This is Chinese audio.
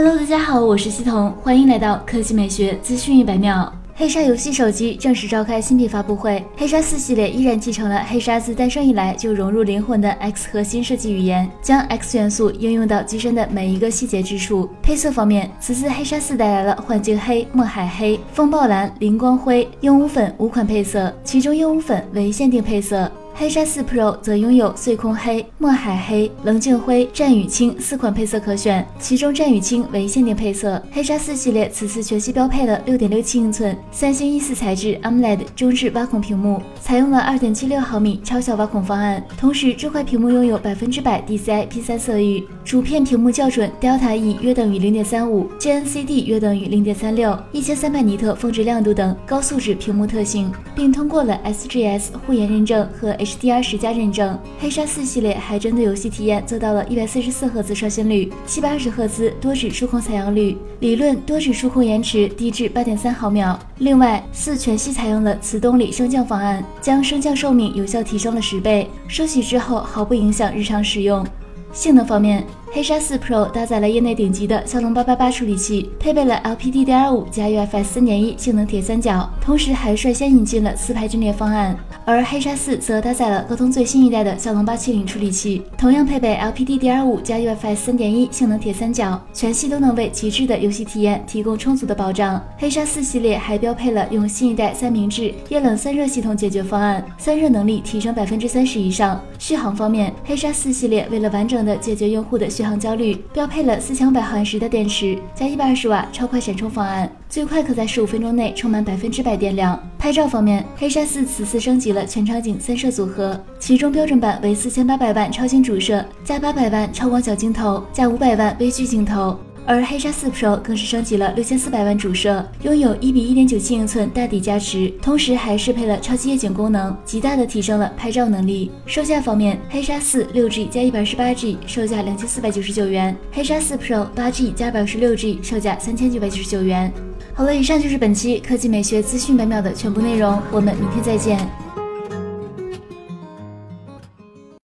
Hello，大家好，我是西彤，欢迎来到科技美学资讯一百秒。黑鲨游戏手机正式召开新品发布会，黑鲨四系列依然继承了黑鲨自诞生以来就融入灵魂的 X 核心设计语言，将 X 元素应用到机身的每一个细节之处。配色方面，此次黑鲨四带来了幻境黑、墨海黑、风暴蓝、灵光灰、鹦鹉粉五款配色，其中鹦鹉粉为限定配色。黑鲨四 Pro 则拥有碎空黑、墨海黑、棱镜灰、战雨青四款配色可选，其中战雨青为限定配色。黑鲨四系列此次全系标配了六点六七英寸三星 E 四材质 AMOLED 中置挖孔屏幕，采用了二点七六毫米超小挖孔方案，同时这块屏幕拥有百分之百 DCI P 三色域，主片屏幕校准 Delta E 约等于零点三五，GNCD 约等于零点三六，一千三百尼特峰值亮度等高素质屏幕特性，并通过了 SGS 护眼认证和 HDR 十加认证，黑鲨四系列还针对游戏体验做到了一百四十四赫兹刷新率、七百二十赫兹多指触控采样率，理论多指触控延迟低至八点三毫秒。另外，四全系采用了磁动力升降方案，将升降寿命有效提升了十倍，收起之后毫不影响日常使用。性能方面，黑鲨四 Pro 搭载了业内顶级的骁龙八八八处理器，配备了 LPDDR5 加 UFS 三点一性能铁三角，同时还率先引进了四排阵列方案。而黑鲨四则搭载了高通最新一代的骁龙八七零处理器，同样配备 LPDDR5 加 UFS 三点一性能铁三角，全系都能为极致的游戏体验提供充足的保障。黑鲨四系列还标配了用新一代三明治液冷散热系统解决方案，散热能力提升百分之三十以上。续航方面，黑鲨四系列为了完整的解决用户的续航焦虑，标配了四千五百毫安时的电池加一百二十瓦超快闪充方案，最快可在十五分钟内充满百分之百电量。拍照方面，黑鲨四此次升级了全场景三摄组合，其中标准版为四千八百万超清主摄加八百万超广角镜头加五百万微距镜头。而黑鲨四 Pro 更是升级了六千四百万主摄，拥有一比一点九七英寸大底加持，同时还适配了超级夜景功能，极大的提升了拍照能力。售价方面，黑鲨四六 G 加一百二十八 G 售价两千四百九十九元，黑鲨四 Pro 八 G 加二十六 G 售价三千九百九十九元。好了，以上就是本期科技美学资讯百秒的全部内容，我们明天再见。